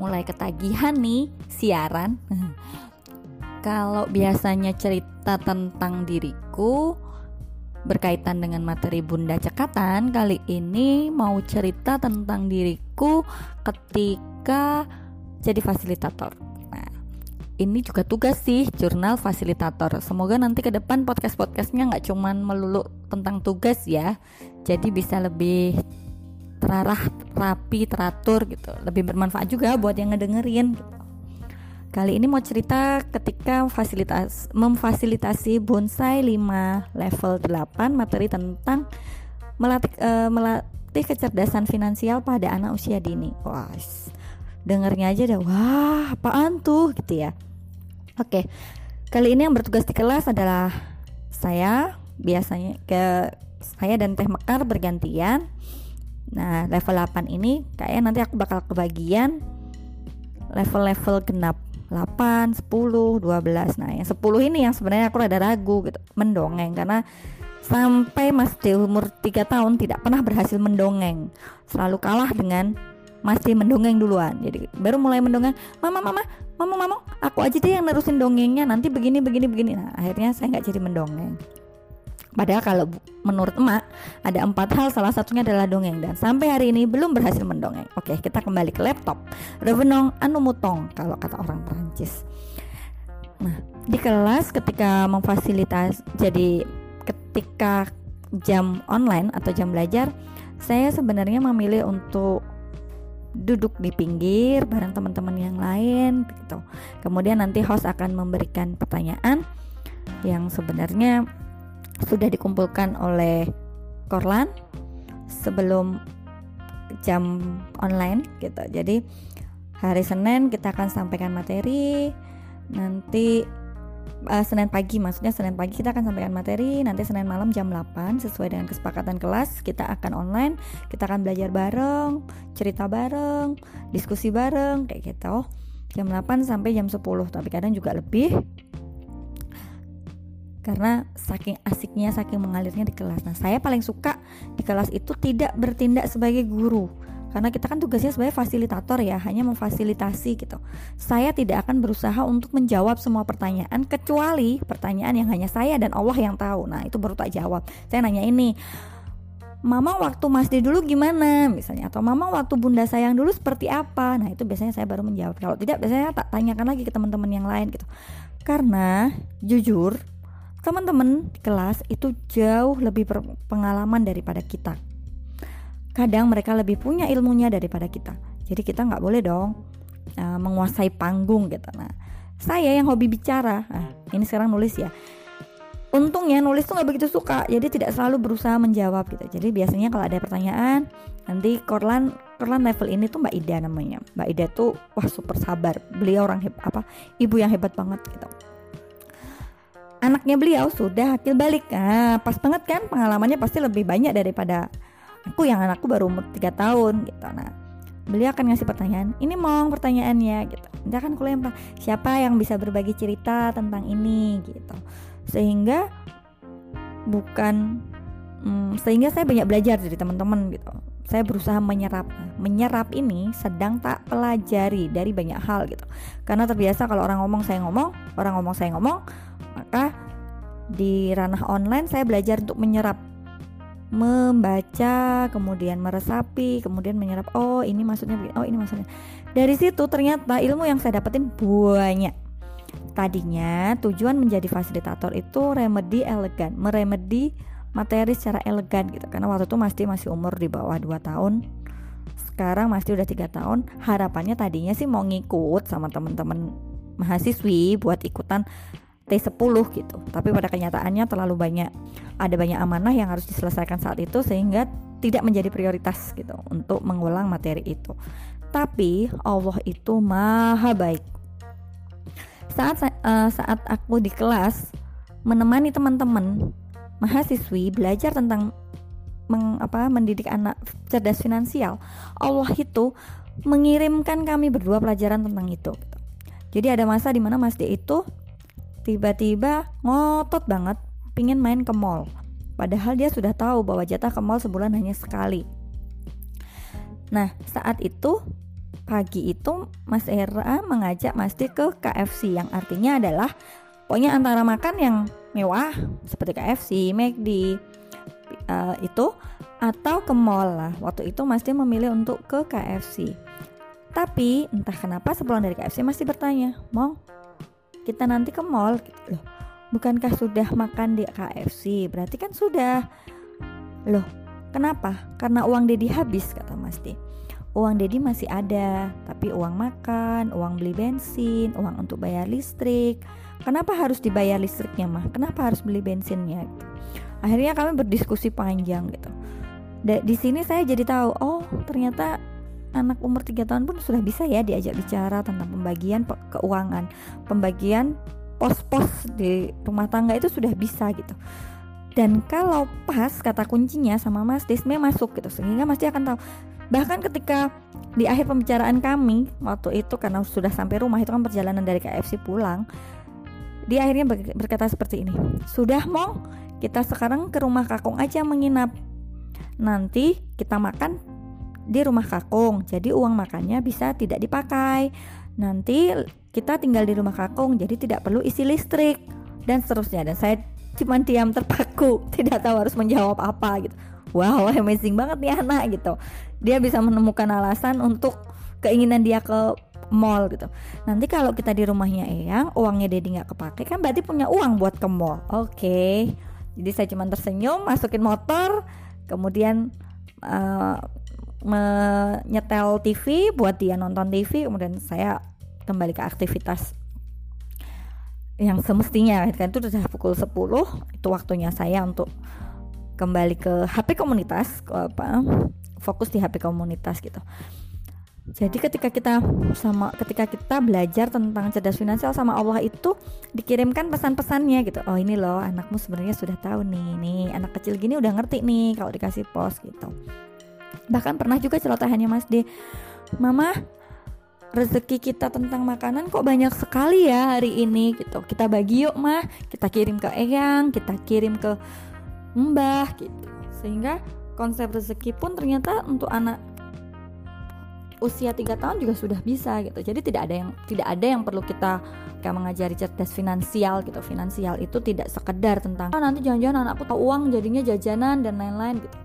mulai ketagihan nih siaran. Kalau biasanya cerita tentang diriku berkaitan dengan materi Bunda Cekatan, kali ini mau cerita tentang diriku ketika jadi fasilitator. Nah, ini juga tugas sih jurnal fasilitator. Semoga nanti ke depan podcast-podcastnya nggak cuman melulu tentang tugas ya, jadi bisa lebih terarah, rapi, teratur gitu. Lebih bermanfaat juga buat yang ngedengerin. Gitu. Kali ini mau cerita ketika fasilitas memfasilitasi bonsai 5 level 8 materi tentang melatih uh, melatih kecerdasan finansial pada anak usia dini. Wah, dengernya aja dah wah, apaan tuh gitu ya. Oke. Kali ini yang bertugas di kelas adalah saya biasanya ke saya dan Teh Mekar bergantian. Nah, level 8 ini kayaknya nanti aku bakal kebagian level-level genap. 8, 10, 12 Nah yang 10 ini yang sebenarnya aku rada ragu gitu. Mendongeng karena sampai masih umur 3 tahun tidak pernah berhasil mendongeng. Selalu kalah dengan masih mendongeng duluan. Jadi baru mulai mendongeng Mama, mama, mama, mama Aku aja deh yang nerusin dongengnya. Nanti begini, begini, begini. Nah akhirnya saya nggak jadi mendongeng Padahal kalau menurut emak ada empat hal salah satunya adalah dongeng dan sampai hari ini belum berhasil mendongeng. Oke kita kembali ke laptop. Revenong anu mutong kalau kata orang Perancis. Nah di kelas ketika memfasilitas jadi ketika jam online atau jam belajar saya sebenarnya memilih untuk duduk di pinggir bareng teman-teman yang lain gitu. Kemudian nanti host akan memberikan pertanyaan yang sebenarnya sudah dikumpulkan oleh Korlan sebelum jam online gitu. Jadi hari Senin kita akan sampaikan materi nanti uh, Senin pagi maksudnya Senin pagi kita akan sampaikan materi nanti Senin malam jam 8 sesuai dengan kesepakatan kelas kita akan online kita akan belajar bareng cerita bareng diskusi bareng kayak gitu jam 8 sampai jam 10 tapi kadang juga lebih karena saking asiknya saking mengalirnya di kelas. Nah saya paling suka di kelas itu tidak bertindak sebagai guru. Karena kita kan tugasnya sebagai fasilitator ya hanya memfasilitasi gitu. Saya tidak akan berusaha untuk menjawab semua pertanyaan kecuali pertanyaan yang hanya saya dan Allah yang tahu. Nah itu baru tak jawab. Saya nanya ini Mama waktu Masdi dulu gimana? misalnya. Atau Mama waktu Bunda sayang dulu seperti apa? Nah itu biasanya saya baru menjawab. Kalau tidak biasanya tak tanyakan lagi ke teman-teman yang lain gitu. Karena jujur teman-teman di kelas itu jauh lebih berpengalaman daripada kita. Kadang mereka lebih punya ilmunya daripada kita. Jadi kita nggak boleh dong uh, menguasai panggung gitu. Nah, saya yang hobi bicara, nah, ini sekarang nulis ya. Untungnya nulis tuh nggak begitu suka, jadi tidak selalu berusaha menjawab gitu. Jadi biasanya kalau ada pertanyaan, nanti Korlan Korlan level ini tuh Mbak Ida namanya. Mbak Ida tuh wah super sabar. Beliau orang hebat apa? Ibu yang hebat banget gitu anaknya beliau sudah akil balik. Nah, pas banget kan pengalamannya pasti lebih banyak daripada aku yang anakku baru umur 3 tahun gitu. Nah beliau akan ngasih pertanyaan ini mong pertanyaannya gitu. Dia akan kulempar siapa yang bisa berbagi cerita tentang ini gitu. Sehingga bukan hmm, sehingga saya banyak belajar dari teman-teman gitu saya berusaha menyerap menyerap ini sedang tak pelajari dari banyak hal gitu karena terbiasa kalau orang ngomong saya ngomong orang ngomong saya ngomong maka di ranah online saya belajar untuk menyerap membaca, kemudian meresapi, kemudian menyerap. Oh, ini maksudnya oh ini maksudnya. Dari situ ternyata ilmu yang saya dapetin banyak. Tadinya tujuan menjadi fasilitator itu remedi elegan, meremedi materi secara elegan gitu. Karena waktu itu masih masih umur di bawah 2 tahun. Sekarang masih udah tiga tahun. Harapannya tadinya sih mau ngikut sama teman-teman mahasiswi buat ikutan T10 gitu. Tapi pada kenyataannya terlalu banyak ada banyak amanah yang harus diselesaikan saat itu sehingga tidak menjadi prioritas gitu untuk mengulang materi itu. Tapi Allah itu maha baik. Saat uh, saat aku di kelas menemani teman-teman mahasiswi belajar tentang meng, apa, mendidik anak cerdas finansial, Allah itu mengirimkan kami berdua pelajaran tentang itu. Jadi ada masa di mana Mas D itu tiba-tiba ngotot banget pingin main ke mall. Padahal dia sudah tahu bahwa jatah ke mall sebulan hanya sekali. Nah, saat itu pagi itu Mas Era mengajak Mas D ke KFC yang artinya adalah pokoknya antara makan yang mewah seperti KFC, McD uh, itu atau ke mall lah. Waktu itu Mas D memilih untuk ke KFC. Tapi entah kenapa sepulang dari KFC masih bertanya, "Mong, kita nanti ke mall?" Gitu loh. Bukankah sudah makan di KFC? Berarti kan sudah. Loh, kenapa? Karena uang Dedi habis kata Mas D. Uang Dedi masih ada, tapi uang makan, uang beli bensin, uang untuk bayar listrik. Kenapa harus dibayar listriknya mah? Kenapa harus beli bensinnya? Gitu. Akhirnya kami berdiskusi panjang gitu. di sini saya jadi tahu, oh ternyata anak umur 3 tahun pun sudah bisa ya diajak bicara tentang pembagian keuangan, pembagian pos-pos di rumah tangga itu sudah bisa gitu. Dan kalau pas kata kuncinya sama Mas Desme masuk gitu sehingga Mas akan tahu. Bahkan ketika di akhir pembicaraan kami waktu itu karena sudah sampai rumah itu kan perjalanan dari KFC pulang, dia akhirnya berkata seperti ini. Sudah mong, kita sekarang ke rumah kakung aja menginap. Nanti kita makan di rumah kakung, jadi uang makannya bisa tidak dipakai. Nanti kita tinggal di rumah kakung, jadi tidak perlu isi listrik dan seterusnya. Dan saya cuma diam terpaku, tidak tahu harus menjawab apa gitu. Wow, amazing banget nih anak gitu. Dia bisa menemukan alasan untuk keinginan dia ke mall gitu. Nanti kalau kita di rumahnya Eyang, uangnya Dedi nggak kepake kan berarti punya uang buat ke mall. Oke. Okay. Jadi saya cuma tersenyum, masukin motor, kemudian uh, menyetel TV buat dia nonton TV kemudian saya kembali ke aktivitas yang semestinya kan itu sudah pukul 10 itu waktunya saya untuk kembali ke HP komunitas apa fokus di HP komunitas gitu jadi ketika kita sama ketika kita belajar tentang cerdas finansial sama Allah itu dikirimkan pesan-pesannya gitu. Oh ini loh anakmu sebenarnya sudah tahu nih. Nih anak kecil gini udah ngerti nih kalau dikasih pos gitu bahkan pernah juga celotehannya Mas D Mama rezeki kita tentang makanan kok banyak sekali ya hari ini gitu. Kita bagi yuk mah. Kita kirim ke Eyang kita kirim ke Mbah gitu. Sehingga konsep rezeki pun ternyata untuk anak usia 3 tahun juga sudah bisa gitu. Jadi tidak ada yang tidak ada yang perlu kita kayak mengajari cerdas finansial gitu. Finansial itu tidak sekedar tentang oh, nanti jangan-jangan anakku tahu uang jadinya jajanan dan lain-lain gitu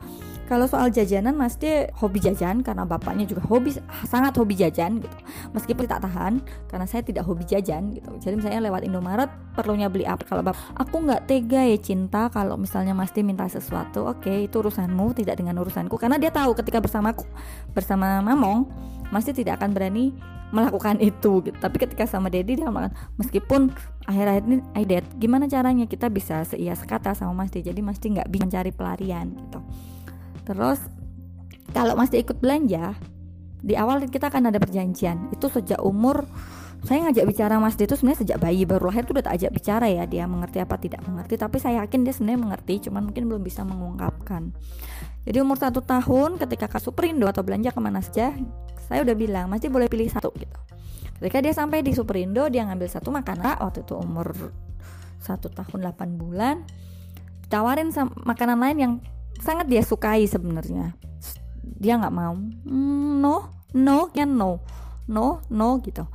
kalau soal jajanan Mas De hobi jajan karena bapaknya juga hobi sangat hobi jajan gitu. Meskipun tak tahan karena saya tidak hobi jajan gitu. Jadi misalnya lewat Indomaret perlunya beli apa kalau bapak aku nggak tega ya cinta kalau misalnya Mas De minta sesuatu, oke okay, itu urusanmu tidak dengan urusanku karena dia tahu ketika bersamaku bersama Mamong Mas De tidak akan berani melakukan itu gitu. Tapi ketika sama Dedi dia melakukan meskipun akhir-akhir ini Aidet gimana caranya kita bisa seia sekata sama Mas De jadi Mas De nggak bisa mencari pelarian gitu Terus kalau masih ikut belanja, di awal kita akan ada perjanjian. Itu sejak umur saya ngajak bicara Mas D itu sebenarnya sejak bayi baru lahir tuh udah tak ajak bicara ya. Dia mengerti apa tidak mengerti tapi saya yakin dia sebenarnya mengerti cuman mungkin belum bisa mengungkapkan. Jadi umur satu tahun ketika ke Superindo atau belanja ke mana saja saya udah bilang masih boleh pilih satu gitu. Ketika dia sampai di Superindo dia ngambil satu makanan waktu itu umur satu tahun 8 bulan tawarin makanan lain yang sangat dia sukai sebenarnya. Dia nggak mau. Mm, no no ya no. No no gitu.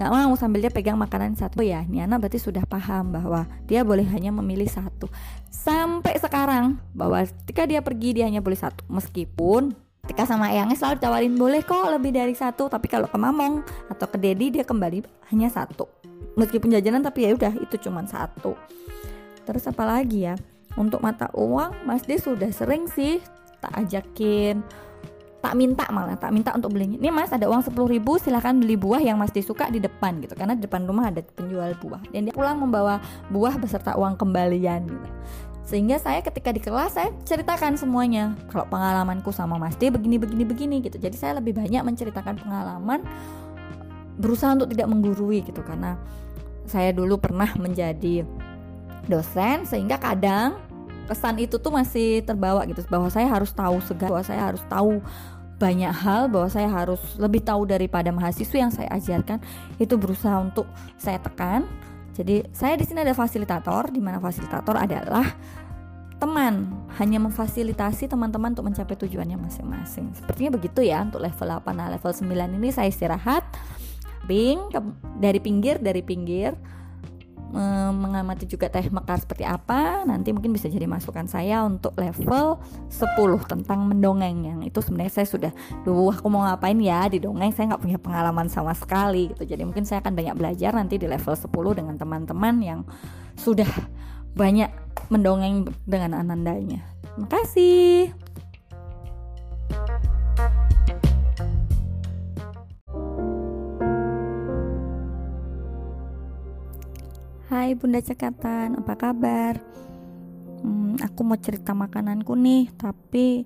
Nggak mau sambil dia pegang makanan satu. Ya ini anak berarti sudah paham bahwa dia boleh hanya memilih satu. Sampai sekarang bahwa ketika dia pergi dia hanya boleh satu. Meskipun ketika sama eyangnya selalu ditawarin boleh kok lebih dari satu. Tapi kalau ke mamong atau ke dedi dia kembali hanya satu. Meskipun jajanan tapi ya udah itu cuma satu. Terus apa lagi ya untuk mata uang Mas D sudah sering sih tak ajakin. Tak minta malah tak minta untuk belinya. Ini mas ada uang sepuluh ribu silahkan beli buah yang mas D suka di depan gitu. Karena di depan rumah ada penjual buah. Dan dia pulang membawa buah beserta uang kembalian gitu. Sehingga saya ketika di kelas saya ceritakan semuanya. Kalau pengalamanku sama Mas D begini begini begini gitu. Jadi saya lebih banyak menceritakan pengalaman berusaha untuk tidak menggurui gitu. Karena saya dulu pernah menjadi dosen sehingga kadang kesan itu tuh masih terbawa gitu bahwa saya harus tahu segala bahwa saya harus tahu banyak hal bahwa saya harus lebih tahu daripada mahasiswa yang saya ajarkan itu berusaha untuk saya tekan. Jadi saya di sini ada fasilitator di mana fasilitator adalah teman. Hanya memfasilitasi teman-teman untuk mencapai tujuannya masing-masing. Sepertinya begitu ya untuk level 8 nah level 9 ini saya istirahat. Bing dari pinggir dari pinggir mengamati juga teh mekar seperti apa nanti mungkin bisa jadi masukan saya untuk level 10 tentang mendongeng yang itu sebenarnya saya sudah duh aku mau ngapain ya di dongeng? Saya nggak punya pengalaman sama sekali gitu. Jadi mungkin saya akan banyak belajar nanti di level 10 dengan teman-teman yang sudah banyak mendongeng dengan anandanya. Terima kasih Hai Bunda Cekatan, apa kabar? Hmm, aku mau cerita makananku nih, tapi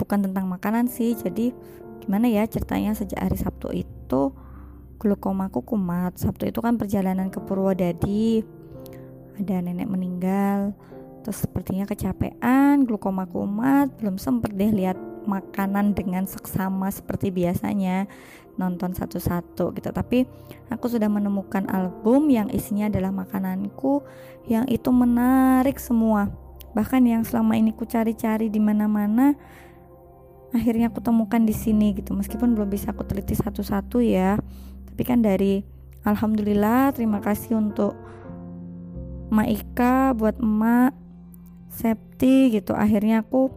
bukan tentang makanan sih. Jadi gimana ya ceritanya sejak hari Sabtu itu glukomaku kumat. Sabtu itu kan perjalanan ke Purwodadi. Ada nenek meninggal. Terus sepertinya kecapean, glukoma kumat, belum sempet deh lihat makanan dengan seksama seperti biasanya nonton satu-satu gitu. Tapi aku sudah menemukan album yang isinya adalah makananku yang itu menarik semua. Bahkan yang selama ini ku cari-cari di mana-mana akhirnya aku temukan di sini gitu. Meskipun belum bisa aku teliti satu-satu ya tapi kan dari alhamdulillah terima kasih untuk Maika buat emak Septi gitu. Akhirnya aku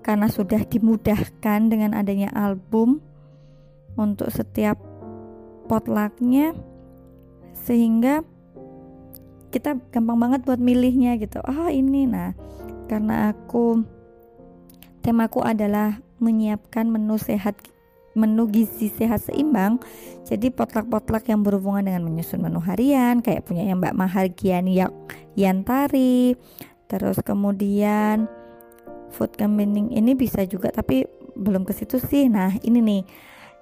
karena sudah dimudahkan dengan adanya album untuk setiap potlucknya sehingga kita gampang banget buat milihnya gitu. Oh ini nah karena aku temaku adalah menyiapkan menu sehat menu gizi sehat seimbang jadi potluck-potluck yang berhubungan dengan menyusun menu harian kayak punya yang Mbak Mahargiani Yantari terus kemudian food combining ini bisa juga tapi belum ke situ sih. Nah ini nih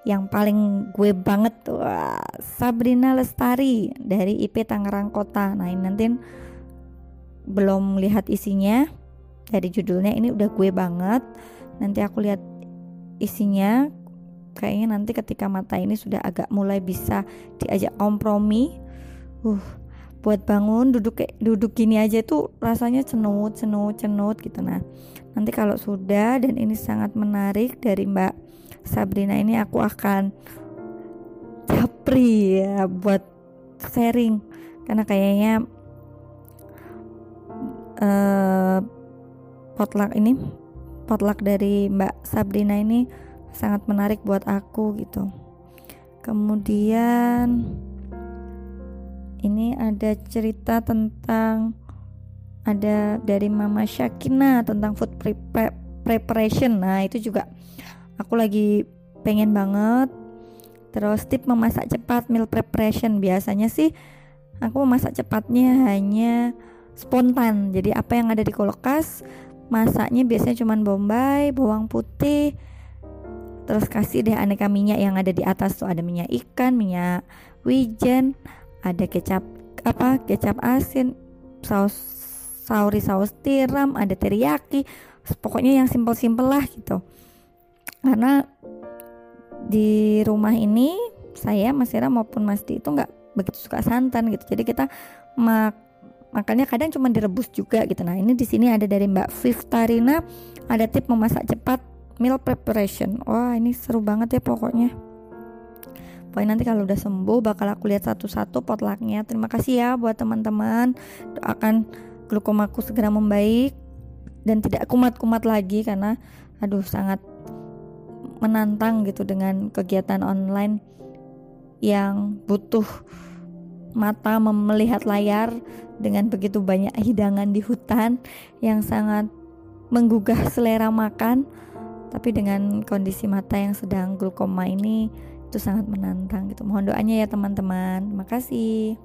yang paling gue banget tuh Sabrina Lestari dari IP Tangerang Kota. Nah ini nanti belum lihat isinya dari judulnya ini udah gue banget. Nanti aku lihat isinya kayaknya nanti ketika mata ini sudah agak mulai bisa diajak kompromi. Uh buat bangun duduk duduk gini aja tuh rasanya cenut cenut cenut gitu. Nah nanti kalau sudah dan ini sangat menarik dari Mbak Sabrina ini aku akan japri ya buat sharing. Karena kayaknya uh, potluck ini potluck dari Mbak Sabrina ini sangat menarik buat aku gitu. Kemudian ini ada cerita tentang ada dari Mama Syakina tentang food preparation. Nah, itu juga aku lagi pengen banget. Terus tip memasak cepat meal preparation. Biasanya sih aku memasak cepatnya hanya spontan. Jadi apa yang ada di kulkas masaknya biasanya cuma bombay, bawang putih, terus kasih deh aneka minyak yang ada di atas tuh ada minyak ikan, minyak wijen, ada kecap apa kecap asin saus sauri saus tiram ada teriyaki pokoknya yang simpel-simpel lah gitu karena di rumah ini saya Mas Ira maupun Mas Di itu nggak begitu suka santan gitu jadi kita mak makanya kadang cuma direbus juga gitu nah ini di sini ada dari Mbak Fiftarina ada tip memasak cepat meal preparation wah ini seru banget ya pokoknya Pokoknya nanti kalau udah sembuh bakal aku lihat satu-satu potlucknya. Terima kasih ya buat teman-teman. Doakan glukomaku segera membaik dan tidak kumat-kumat lagi karena aduh sangat menantang gitu dengan kegiatan online yang butuh mata melihat layar dengan begitu banyak hidangan di hutan yang sangat menggugah selera makan. Tapi dengan kondisi mata yang sedang glukoma ini itu sangat menantang gitu. Mohon doanya ya teman-teman. Makasih